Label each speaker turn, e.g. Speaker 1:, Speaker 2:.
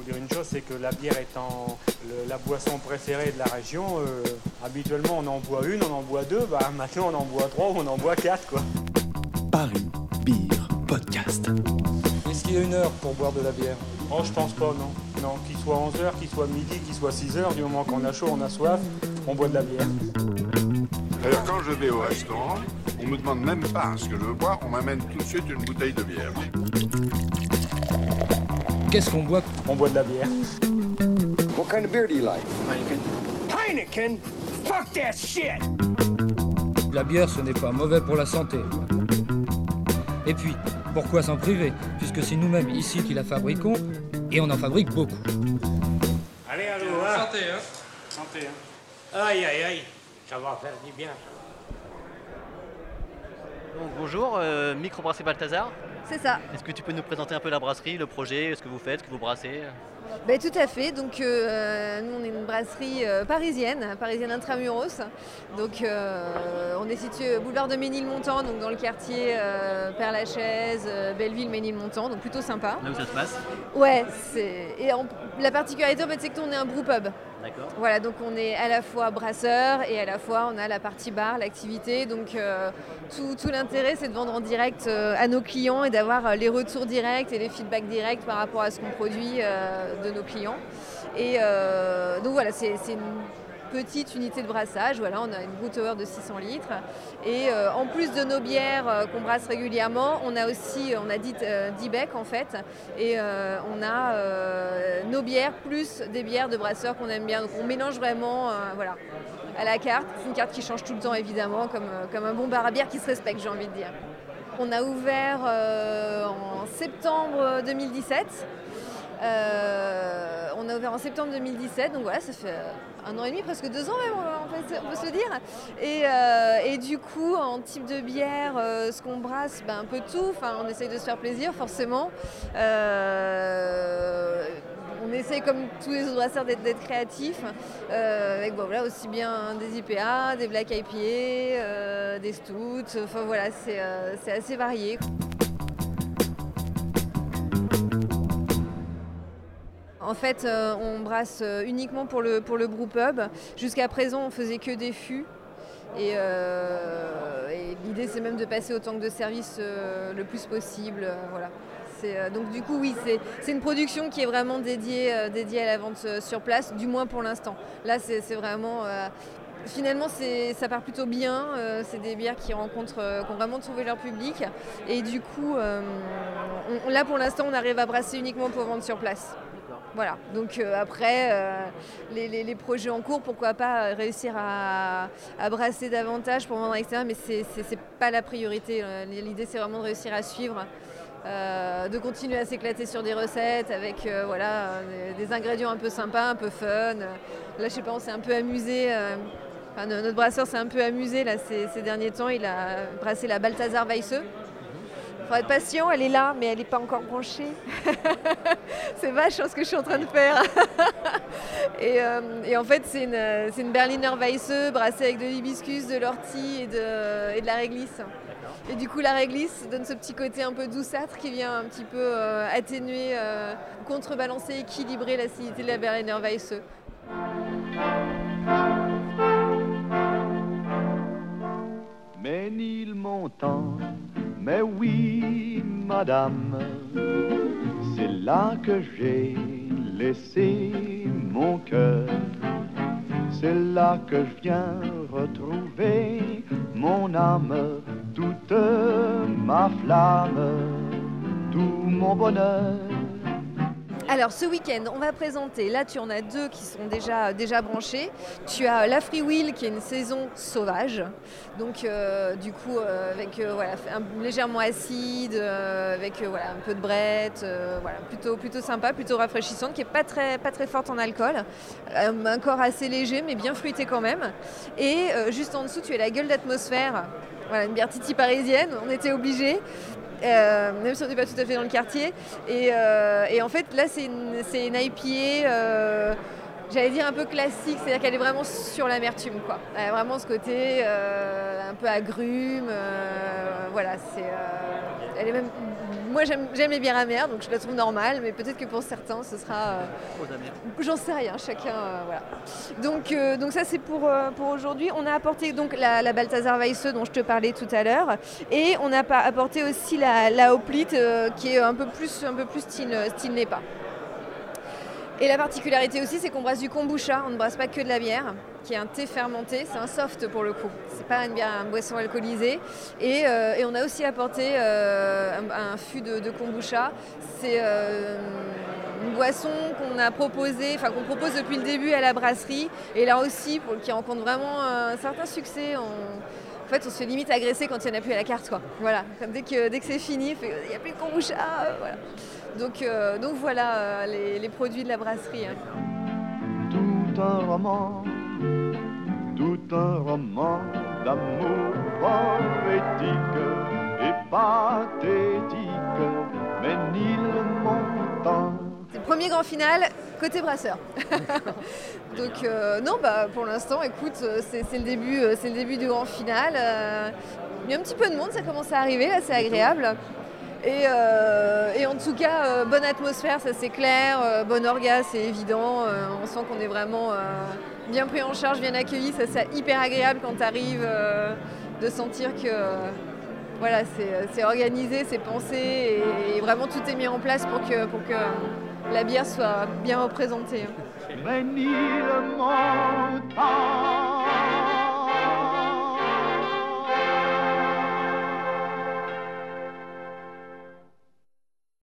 Speaker 1: faut dire une chose, c'est que la bière étant la boisson préférée de la région, euh, habituellement on en boit une, on en boit deux, bah maintenant on en boit trois, on en boit quatre quoi.
Speaker 2: Paris Beer Podcast.
Speaker 3: Est-ce qu'il y a une heure pour boire de la bière?
Speaker 1: Oh je pense pas non. Non, qu'il soit 11h, qu'il soit midi, qu'il soit 6h, du moment qu'on a chaud, on a soif, on boit de la bière.
Speaker 4: D'ailleurs quand je vais au restaurant, on me demande même pas ce que je veux boire, on m'amène tout de suite une bouteille de bière.
Speaker 3: Qu'est-ce qu'on boit
Speaker 1: On boit de la bière.
Speaker 5: What kind of beer do you like?
Speaker 6: Heineken? Fuck that shit!
Speaker 3: La bière, ce n'est pas mauvais pour la santé. Et puis, pourquoi s'en priver? Puisque c'est nous-mêmes ici qui la fabriquons, et on en fabrique beaucoup.
Speaker 1: Allez, allô, hein?
Speaker 3: Santé, hein?
Speaker 1: Santé, hein Aïe, aïe, aïe, ça va faire du bien.
Speaker 7: Donc, bonjour, euh, Microbrasserie Balthazar.
Speaker 8: C'est ça.
Speaker 7: Est-ce que tu peux nous présenter un peu la brasserie, le projet, ce que vous faites, ce que vous brassez
Speaker 8: Ben, tout à fait. Donc, euh, nous, on est une brasserie euh, parisienne, parisienne intramuros. Donc, euh, on est situé au boulevard de Ménilmontant, donc dans le quartier Père-Lachaise, Belleville, Ménilmontant, donc plutôt sympa.
Speaker 7: Là où ça se passe
Speaker 8: Ouais. Et en- la particularité, en fait, c'est qu'on est un brew pub. Voilà, donc on est à la fois brasseur et à la fois on a la partie bar, l'activité. Donc euh, tout, l'intérêt c'est de vendre en direct euh, à nos clients et d'avoir euh, les retours directs et les feedbacks directs par rapport à ce qu'on produit de nos clients. Et donc voilà, c'est une petite unité de brassage. Voilà, on a une tower de 600 litres. Et euh, en plus de nos bières euh, qu'on brasse régulièrement, on a aussi, on a dit euh, 10 becs en fait. Et euh, on a nos bières plus des bières de brasseurs qu'on aime bien. Donc on mélange vraiment voilà, à la carte. C'est une carte qui change tout le temps évidemment, comme, comme un bon bar à bière qui se respecte, j'ai envie de dire. On a ouvert en septembre 2017. Euh, on a ouvert en septembre 2017, donc voilà, ça fait euh, un an et demi, presque deux ans même, on peut, se- dire. Et, euh, et du coup, en type de bière, ce qu'on brasse, ben, un peu tout. Enfin, on essaye de se faire plaisir, forcément. On essaye, comme tous les autres brasseurs, d'être créatifs. Avec aussi bien des IPA, des Black IPA, des Stouts. Enfin voilà, c'est assez varié. En fait, euh, on brasse euh, uniquement pour le, pour le brew pub. Jusqu'à présent, on faisait que des fûts. Et, euh, l'idée, c'est même de passer au tank de service euh, le plus possible. voilà. Donc du coup, oui, c'est, une production qui est vraiment dédiée, dédiée à la vente sur place, du moins pour l'instant. Là, c'est, vraiment... Finalement, ça part plutôt bien. c'est des bières qui rencontrent, qui ont vraiment trouvé leur public. Et du coup, là, pour l'instant, on arrive à brasser uniquement pour vendre sur place. Voilà, donc euh, après, euh, les, projets en cours, pourquoi pas euh, réussir à, brasser davantage pour vendre à mais c'est- c'est pas la priorité. L'idée, c'est vraiment de réussir à suivre, de continuer à s'éclater sur des recettes avec voilà, des, ingrédients un peu sympas, un peu fun. Là, je sais pas, on s'est un peu amusé. notre brasseur s'est un peu amusé ces, derniers temps. Il a brassé la Balthazar Weisse. Faut être patient, elle est là, mais elle n'est pas encore branchée. c'est vache hein, ce que je suis en train de faire. et, euh, et en fait, c'est une, c'est une Berliner Weisse brassée avec de l'hibiscus, de l'ortie et de, la réglisse. Et du coup, la réglisse donne ce petit côté un peu douceâtre qui vient un petit peu euh, atténuer, euh, contrebalancer, équilibrer l'acidité de la Berliner Weisse.
Speaker 9: Ménilmontant, mais oui, madame, c'est là que j'ai laissé mon cœur. C'est là que je viens retrouver mon âme, toute ma flamme, tout mon bonheur.
Speaker 8: Alors ce week-end, on va présenter, là tu en as deux qui sont déjà, déjà branchés. Tu as la Free Wheel qui est une saison sauvage, donc euh, du coup euh, avec euh, voilà, légèrement acide, avec un peu de brette, voilà, plutôt, plutôt sympa, plutôt rafraîchissante, qui n'est pas très, pas très forte en alcool. Un corps assez léger mais bien fruité quand même. Et juste en dessous tu as la gueule d'atmosphère, voilà, une bière titi parisienne, on était obligés. Euh, même si on n'est pas tout à fait dans le quartier. Et, euh, en fait, là, c'est une, une j'allais dire un peu classique, c'est-à-dire qu'elle est vraiment sur l'amertume. quoi. Elle a vraiment ce côté euh, un peu agrume. euh, voilà, c'est, euh, elle est même moi j'aime j'aime les bières amères, donc je la trouve normale, mais peut-être que pour certains ce sera.
Speaker 7: amers.
Speaker 8: J'en sais rien, chacun. voilà. Donc, donc ça c'est pour, pour aujourd'hui. On a apporté donc la, la Balthazar Weisse dont je te parlais tout à l'heure, et on a apporté aussi la, la Hoplite qui est un peu plus, un peu plus style, style NEPA. Et la particularité aussi, c'est qu'on brasse du kombucha. On ne brasse pas que de la bière, qui est un thé fermenté. C'est un soft pour le coup. C'est pas une une boisson alcoolisée. Et, euh, et on a aussi apporté euh, un, un fût de, kombucha. C'est euh, une boisson qu'on a proposée, enfin qu'on propose depuis le début à la brasserie. Et là aussi, pour, qui rencontre vraiment un certain succès. En fait, on se fait limite agresser quand il n'y en a plus à la carte. Quoi. Voilà. Dès que, dès que c'est fini, il n'y a plus de kombucha. Donc, euh, donc voilà euh, les, les produits de la brasserie. hein.
Speaker 9: tout un roman, tout un roman d'amour poétique et pathétique, mais ni le montant.
Speaker 8: C'est le premier grand final côté brasseur. Donc euh, non, bah, pour l'instant, écoute, c'est le, début, c'est le début du grand final. euh, il y a un petit peu de monde, ça commence à arriver, là c'est agréable. Et, euh, et en tout cas, euh, bonne atmosphère, ça c'est clair, euh, bon orga, c'est évident. on sent qu'on est vraiment bien pris en charge, bien accueilli. Ça c'est hyper agréable quand tu arrives de sentir que voilà, c'est c'est organisé, c'est pensé et, et vraiment tout est mis en place pour que, pour que la bière soit bien représentée.